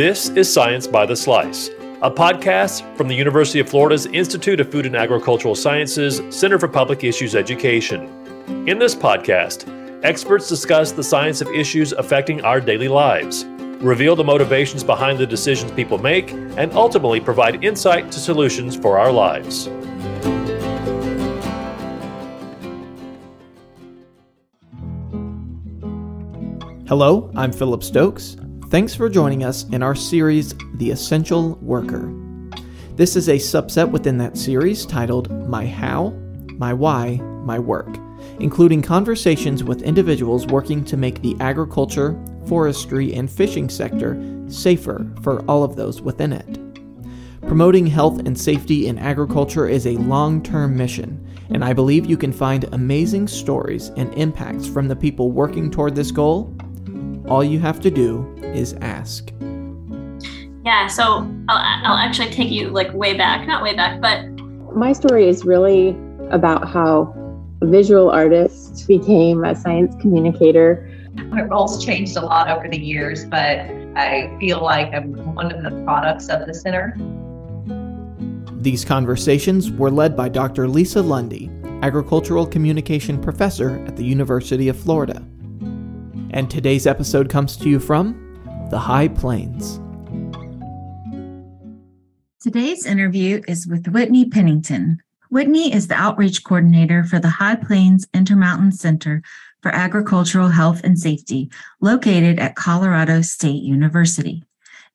This is Science by the Slice, a podcast from the University of Florida's Institute of Food and Agricultural Sciences Center for Public Issues Education. In this podcast, experts discuss the science of issues affecting our daily lives, reveal the motivations behind the decisions people make, and ultimately provide insight to solutions for our lives. Hello, I'm Philip Stokes. Thanks for joining us in our series, The Essential Worker. This is a subset within that series titled My How, My Why, My Work, including conversations with individuals working to make the agriculture, forestry, and fishing sector safer for all of those within it. Promoting health and safety in agriculture is a long term mission, and I believe you can find amazing stories and impacts from the people working toward this goal all you have to do is ask. Yeah, so I'll, I'll actually take you like way back, not way back, but. My story is really about how a visual artist became a science communicator. My roles changed a lot over the years, but I feel like I'm one of the products of the center. These conversations were led by Dr. Lisa Lundy, agricultural communication professor at the University of Florida. And today's episode comes to you from the High Plains. Today's interview is with Whitney Pennington. Whitney is the outreach coordinator for the High Plains Intermountain Center for Agricultural Health and Safety, located at Colorado State University.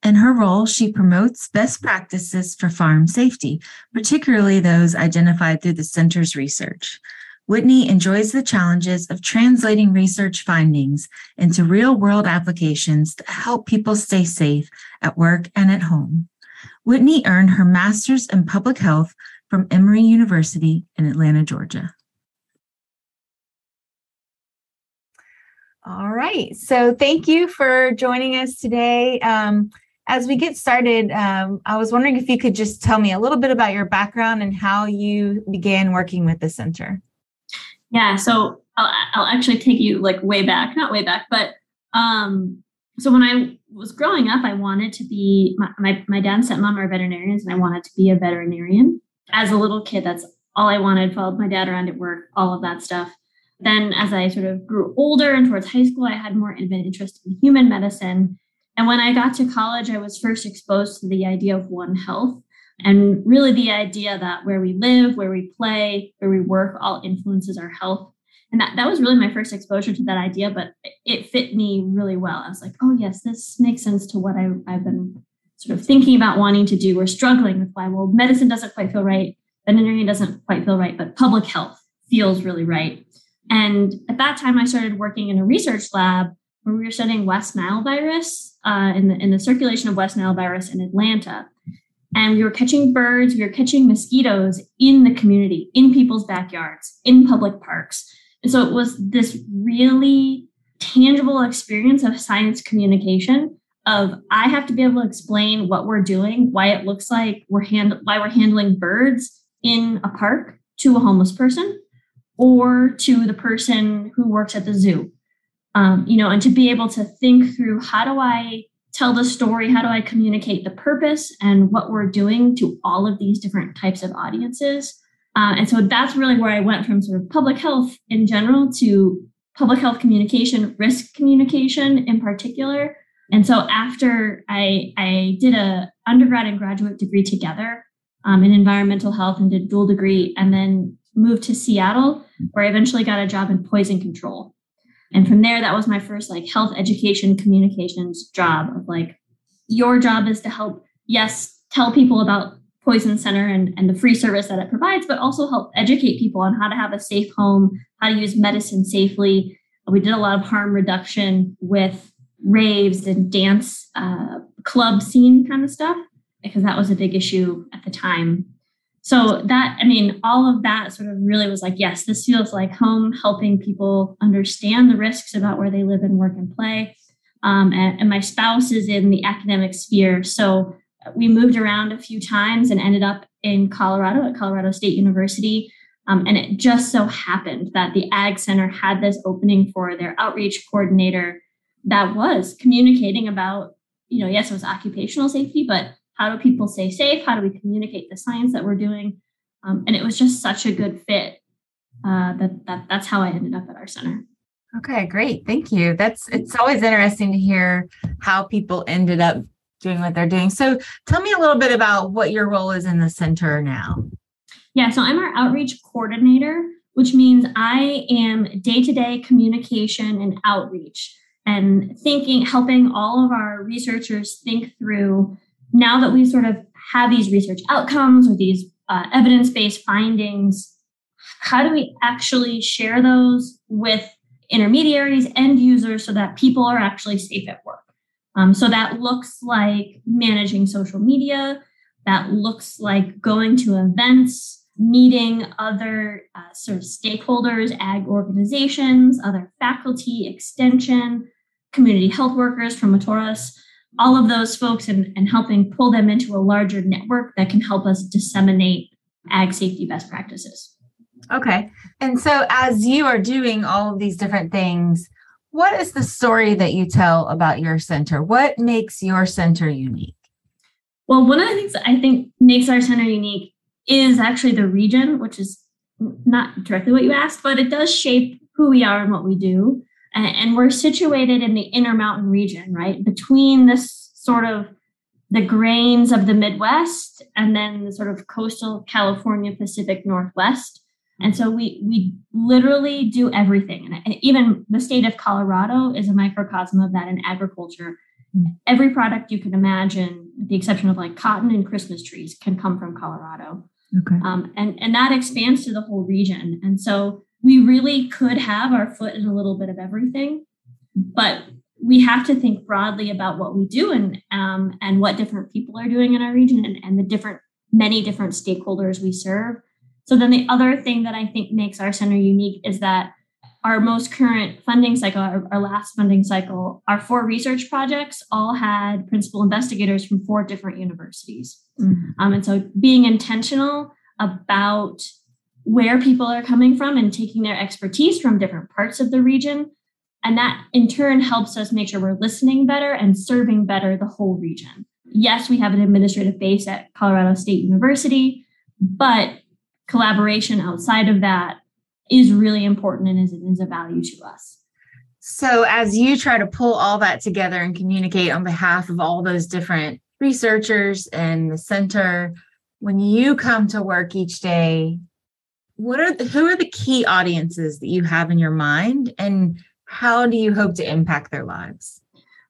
In her role, she promotes best practices for farm safety, particularly those identified through the center's research. Whitney enjoys the challenges of translating research findings into real world applications that help people stay safe at work and at home. Whitney earned her master's in public health from Emory University in Atlanta, Georgia. All right. So, thank you for joining us today. Um, as we get started, um, I was wondering if you could just tell me a little bit about your background and how you began working with the center. Yeah, so I'll, I'll actually take you like way back, not way back, but um, so when I was growing up, I wanted to be my, my, my dad and stepmom are veterinarians, and I wanted to be a veterinarian. As a little kid, that's all I wanted. Followed my dad around at work, all of that stuff. Then, as I sort of grew older and towards high school, I had more of an interest in human medicine. And when I got to college, I was first exposed to the idea of One Health, and really the idea that where we live, where we play, where we work all influences our health. And that, that was really my first exposure to that idea, but it fit me really well. I was like, oh, yes, this makes sense to what I, I've been sort of thinking about wanting to do or struggling with why, well, medicine doesn't quite feel right, veterinary doesn't quite feel right, but public health feels really right. And at that time, I started working in a research lab where we were studying West Nile virus uh, in, the, in the circulation of West Nile virus in Atlanta and we were catching birds, we were catching mosquitoes in the community, in people's backyards, in public parks. And so it was this really tangible experience of science communication of I have to be able to explain what we're doing, why it looks like we're hand why we're handling birds in a park to a homeless person or to the person who works at the zoo. Um, you know, and to be able to think through how do I tell the story? How do I communicate the purpose and what we're doing to all of these different types of audiences? Uh, and so that's really where I went from sort of public health in general to public health communication, risk communication in particular. And so after I, I did a undergrad and graduate degree together um, in environmental health and did dual degree, and then moved to Seattle, where I eventually got a job in poison control. And from there, that was my first like health education communications job of like, your job is to help, yes, tell people about Poison Center and, and the free service that it provides, but also help educate people on how to have a safe home, how to use medicine safely. We did a lot of harm reduction with raves and dance uh, club scene kind of stuff because that was a big issue at the time so that i mean all of that sort of really was like yes this feels like home helping people understand the risks about where they live and work and play. Um, and, and, my spouse is in the academic sphere. So we moved around a few times and ended up in colorado at colorado state university. Um, and it just so happened that the ag center had this opening for their outreach coordinator that was communicating about you know, yes, it was occupational safety, but how do people stay safe? How do we communicate the science that we're doing? Um, and it was just such a good fit uh, that, that that's how I ended up at our center. Okay, great. Thank you. That's it's always interesting to hear how people ended up doing what they're doing. So tell me a little bit about what your role is in the center now. Yeah, so I'm our outreach coordinator, which means I am day-to-day communication and outreach and thinking helping all of our researchers think through now that we sort of have these research outcomes or these uh, evidence-based findings how do we actually share those with intermediaries, end users, so that people are actually safe at work? Um, so that looks like managing social media. That looks like going to events, meeting other uh, sort of stakeholders, ag organizations, other faculty, extension, community health workers promotoras, all of those folks, and, and helping pull them into a larger network that can help us disseminate ag safety best practices. Okay. And so, as you are doing all of these different things, what is the story that you tell about your center? What makes your center unique? Well, one of the things that I think makes our center unique is actually the region, which is not directly what you asked, but it does shape who we are and what we do. And we're situated in the Intermountain region, right? Between this sort of the grains of the Midwest and then the sort of coastal California Pacific Northwest. And so we we literally do everything. And even the state of Colorado is a microcosm of that in agriculture. Every product you can imagine, with the exception of like cotton and Christmas trees, can come from Colorado. Okay. Um, and, and that expands to the whole region. And so we really could have our foot in a little bit of everything, but we have to think broadly about what we do and um, and what different people are doing in our region and, and the different many different stakeholders we serve so then the other thing that I think makes our center unique is that our most current funding cycle, our, our, last funding cycle, our four research projects all had principal investigators from four different universities. Mm-hmm. Um, and so being intentional about where people are coming from and taking their expertise from different parts of the region. And that in turn helps us make sure we're listening better and serving better the whole region. Yes, we have an administrative base at Colorado State University, but collaboration outside of that is really important and is, is a value to us. So, as you try to pull all that together and communicate on behalf of all those different researchers and the center, when you come to work each day, what are the, who are the key audiences that you have in your mind, and how do you hope to impact their lives?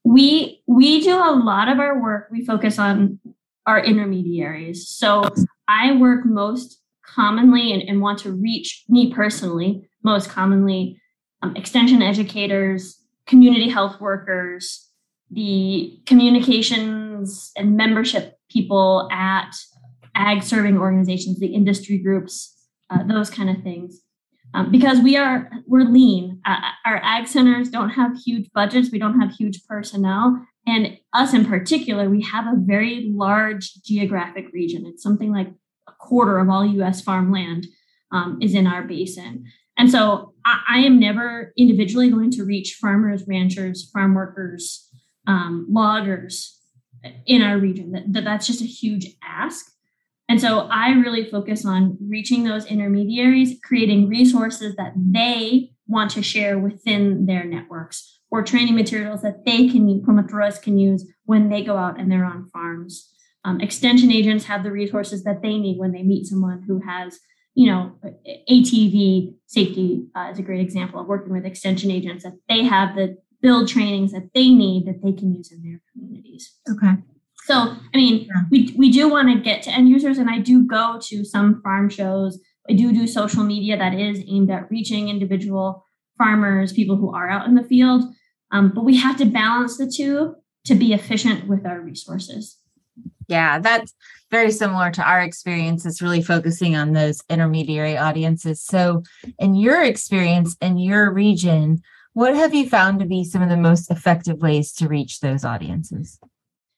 We we do a lot of our work. We focus on our intermediaries. So I work most commonly and, and want to reach me personally, most commonly, um, extension educators, community health workers, the communications and membership people at ag serving organizations, the industry groups, uh, those kind of things. Um, because we are we're lean. Uh, our ag centers don't have huge budgets. We don't have huge personnel, and us in particular, we have a very large geographic region. It's something like a quarter of all US farmland um, is in our basin. And so I, I, am never individually going to reach farmers, ranchers, farm workers, um, loggers in our region. That, that, that's just a huge ask. And so I really focus on reaching those intermediaries, creating resources that they want to share within their networks or training materials that they can, promotoras can use when they go out and they're on farms. Um, extension agents have the resources that they need when they meet someone who has, you know, ATV safety uh, is a great example of working with extension agents that they have the build trainings that they need that they can use in their communities. Okay. So, I mean, yeah. we, we do want to get to end users, and I do go to some farm shows. I do do social media that is aimed at reaching individual farmers, people who are out in the field. Um, but we have to balance the two to be efficient with our resources. Yeah, that's very similar to our experiences, really focusing on those intermediary audiences. So, in your experience in your region, what have you found to be some of the most effective ways to reach those audiences?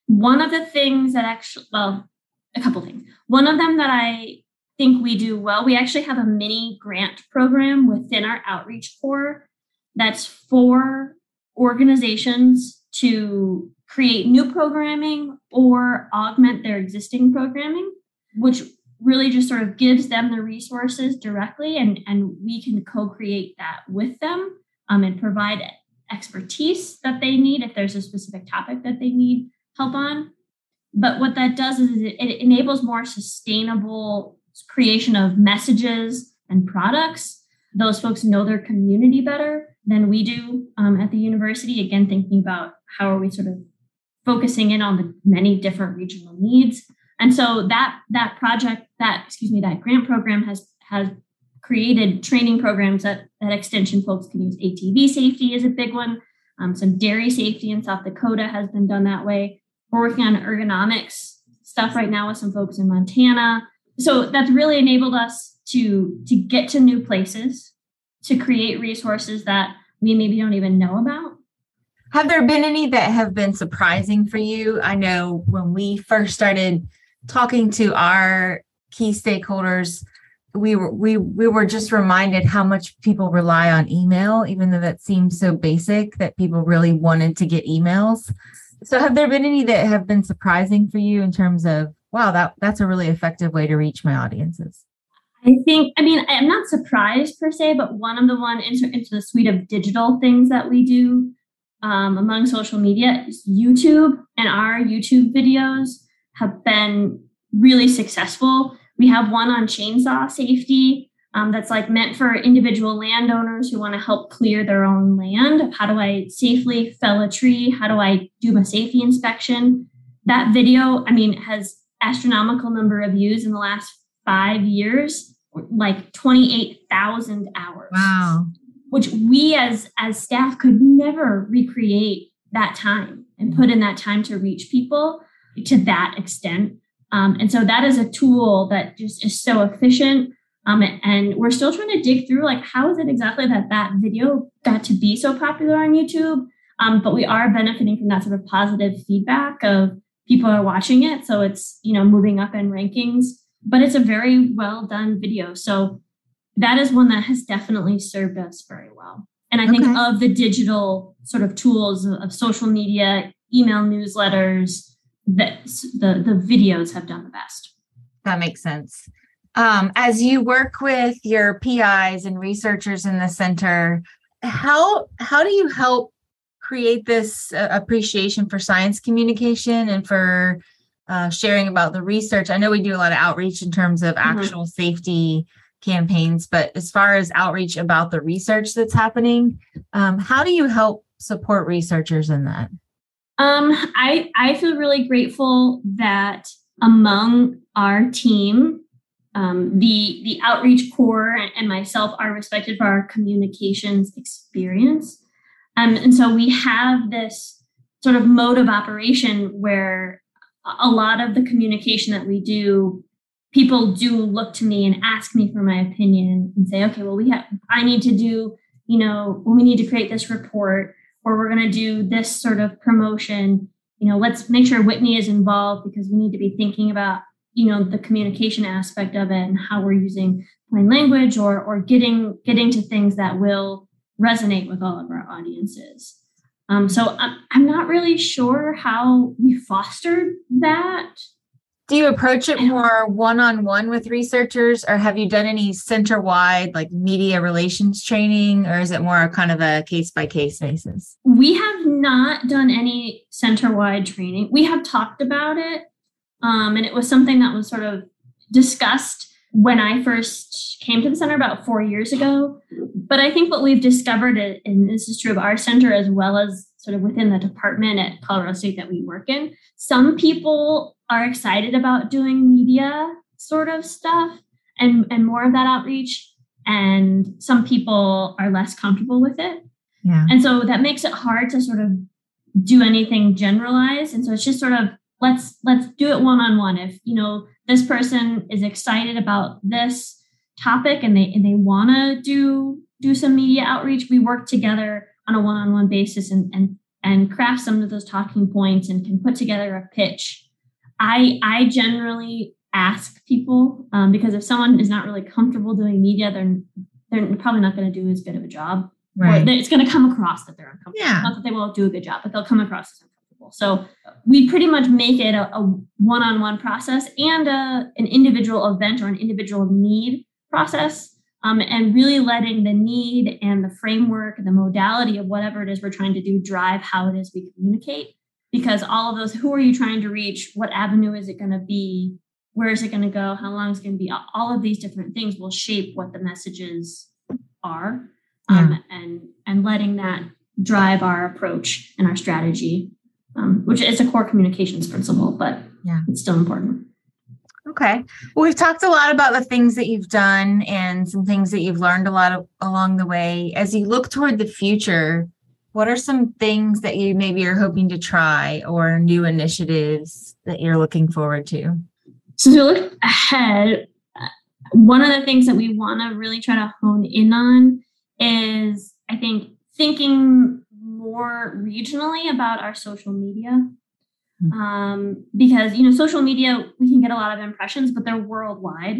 One of the things that actually, well, a couple things. One of them that I think we do well, we actually have a mini grant program within our outreach core that's for organizations to create new programming or augment their existing programming, which really just sort of gives them the resources directly and, and we can co-create that with them um, and provide expertise that they need if there's a specific topic that they need help on but what that does is it, enables more sustainable creation of messages and products those folks know their community better than we do um, at the university again thinking about how are we sort of focusing in on the many different regional needs and so that that project, that excuse me, that grant program has has created training programs that that extension folks can use. ATV safety is a big one. Um, some dairy safety in South Dakota has been done that way. We're working on ergonomics stuff right now with some folks in Montana. So that's really enabled us to to get to new places, to create resources that we maybe don't even know about. Have there been any that have been surprising for you? I know when we first started talking to our key stakeholders, we were we we were just reminded how much people rely on email, even though that seems so basic that people really wanted to get emails. So have there been any that have been surprising for you in terms of wow, that that's a really effective way to reach my audiences? I think, I mean, I'm not surprised per se, but one of the one into, into the suite of digital things that we do um, among social media is YouTube and our YouTube videos have been really successful. We have one on chainsaw safety um, that's like meant for individual landowners who want to help clear their own land. How do I safely fell a tree? How do I do my safety inspection? That video, I mean, has astronomical number of views in the last five years, like 28,000 hours. Wow. Which we as as staff could never recreate that time and put in that time to reach people to that extent. Um, and so that is a tool that just is so efficient. Um, and we're still trying to dig through like how is it exactly that that video got to be so popular on YouTube? Um, but we are benefiting from that sort of positive feedback of people are watching it, so it's you know moving up in rankings. But it's a very well done video, so that is one that has definitely served us very well. And I okay. think of the digital sort of tools of, of social media, email newsletters, the, the, the videos have done the best. That makes sense. Um, as you work with your PIs and researchers in the center, how how do you help create this uh, appreciation for science communication and for uh, sharing about the research? I know we do a lot of outreach in terms of mm-hmm. actual mm-hmm. safety campaigns, but as far as outreach about the research that's happening, um, how do you help support researchers in that? Um, I I feel really grateful that among our team, um, the the outreach core and myself are respected for our communications experience, um, and so we have this sort of mode of operation where a lot of the communication that we do people do look to me and ask me for my opinion and say okay well we have i need to do you know we need to create this report or we're going to do this sort of promotion. You know let's make sure whitney is involved because we need to be thinking about you know the communication aspect of it and how we're using plain language or or getting getting to things that will resonate with all of our audiences. Um, so I'm, I'm not really sure how we fostered that. Do you approach it more one-on-one with researchers or have you done any center-wide like media relations training or is it more kind of a case-by-case basis? We have not done any center-wide training. We have talked about it um, and it was something that was sort of discussed when i first came to the center about four years ago. But i think what we've discovered and this is true of our center as well as sort of within the department at colorado state that we work in some people are excited about doing media sort of stuff and and more of that outreach and some people are less comfortable with it. Yeah. and so that makes it hard to sort of do anything generalized. And so it's just sort of let's let's do it one on one if you know this person is excited about this topic and they and they want to do do some media outreach we work together on a one-on-one basis and and and craft some of those talking points and can put together a pitch I I generally ask people um, because if someone is not really comfortable doing media, they're they're probably not going to do as good of a job. Right. It's going to come across that they're uncomfortable. Yeah. Not that they won't do a good job, but they'll come across as uncomfortable. Individual. So we pretty much make it a, a one-on-one process and a, an individual event or an individual need process. Um, and really letting the need and the framework, and the modality of whatever it is we're trying to do drive how it is we communicate. Because all of those, who are you trying to reach? What avenue is it going to be? Where is it going to go? How long is it going to be? All of these different things will shape what the messages are. Um, yeah. and and letting that drive our approach and our strategy, um, which is a core communications principle, but yeah, it's still important. Okay. Well, we've talked a lot about the things that you've done and some things that you've learned a lot of, along the way. As you look toward the future, what are some things that you maybe are hoping to try or new initiatives that you're looking forward to? So, to look ahead, one of the things that we want to really try to hone in on is, I think, thinking more regionally about our social media. Hmm. um, because you know social media we can get a lot of impressions but they're worldwide.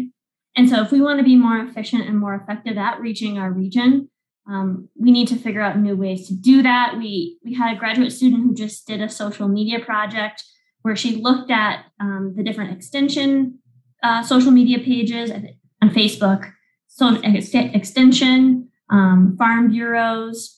And so if we want to be more efficient and more effective at reaching our region um, we need to figure out new ways to do that. We we had a graduate student who just did a social media project where she looked at um, the different extension uh, social media pages on facebook so extension um, farm bureaus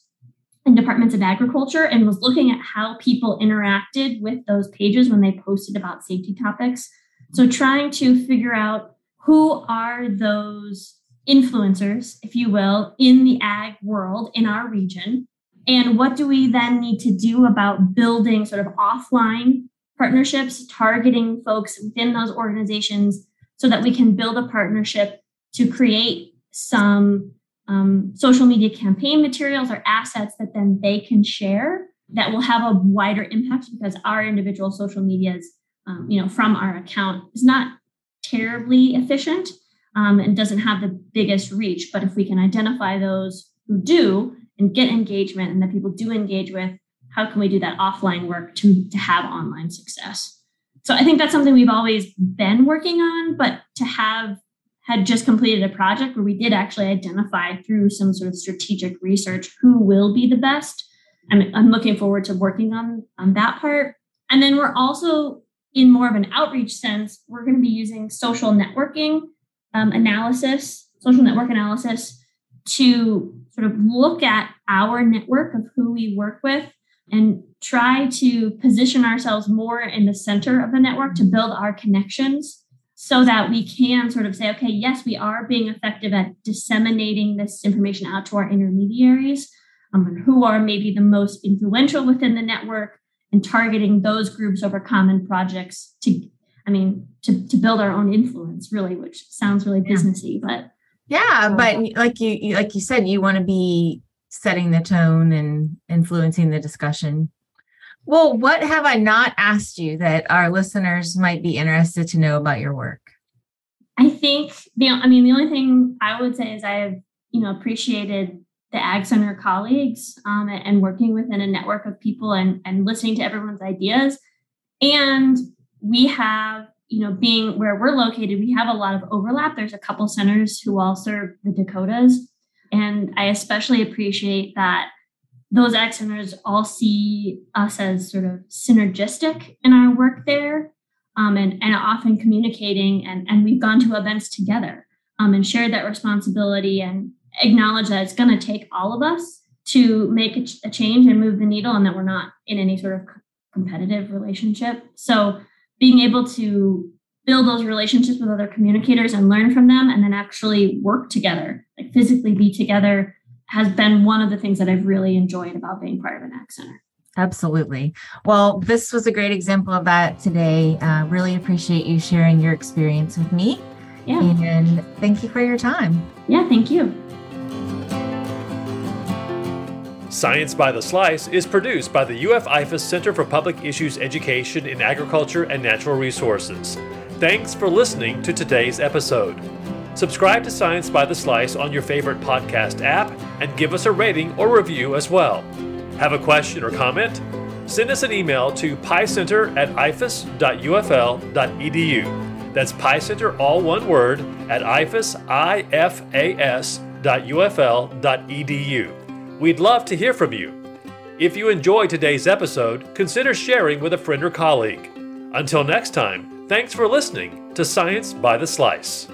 and departments of agriculture and was looking at how people interacted with those pages when they posted about safety topics. So trying to figure out who are those influencers, if you will, in the ag world in our region. And what do we then need to do about building sort of offline partnerships, targeting folks within those organizations so that we can build a partnership to create some um, social media campaign materials or assets that then they can share that will have a wider impact because our individual social medias, um, you know, from our account is not terribly efficient um, and doesn't have the biggest reach. But if we can identify those who do and get engagement and that people do engage with, how can we do that offline work to, to have online success? So I think that's something we've always been working on, but to have had just completed a project where we did actually identify through some sort of strategic research who will be the best. I'm, I'm looking forward to working on, on that part. And then we're also, in more of an outreach sense, we're going to be using social networking um, analysis, social network analysis to sort of look at our network of who we work with and try to position ourselves more in the center of the network to build our connections so that we can sort of say, okay, yes, we are being effective at disseminating this information out to our intermediaries, um, who are maybe the most influential within the network, and targeting those groups over common projects to, I mean, to, to build our own influence, really, which sounds really businessy, but yeah, but like you like you said, you want to be setting the tone and influencing the discussion. Well, what have I not asked you that our listeners might be interested to know about your work? I think the I mean the only thing I would say is I've you know appreciated the Ag Center colleagues um, and working within a network of people and and listening to everyone's ideas. And we have you know being where we're located, we have a lot of overlap. There's a couple centers who all serve the Dakotas, and I especially appreciate that those ag centers all see us as sort of synergistic in our work there um, and, and often communicating. And, and we've gone to events together um, and shared that responsibility and acknowledge that it's going to take all of us to make a, ch- a change and move the needle and that we're not in any sort of competitive relationship. So being able to build those relationships with other communicators and learn from them and then actually work together, like physically be together has been one of the things that I've really enjoyed about being part of an Ag Center. Absolutely. Well, this was a great example of that today. Uh, really appreciate you sharing your experience with me. Yeah. And thank you for your time. Yeah, thank you. Science by the Slice is produced by the UF IFAS Center for Public Issues Education in Agriculture and Natural Resources. Thanks for listening to today's episode. Subscribe to Science by the Slice on your favorite podcast app and give us a rating or review as well. Have a question or comment? Send us an email to piecenter at ifas.ufl.edu. That's piecenter, all one word, at ifas, I-F-A-S. We'd love to hear from you. If you enjoyed today's episode, consider sharing with a friend or colleague. Until next time, thanks for listening to Science by the Slice.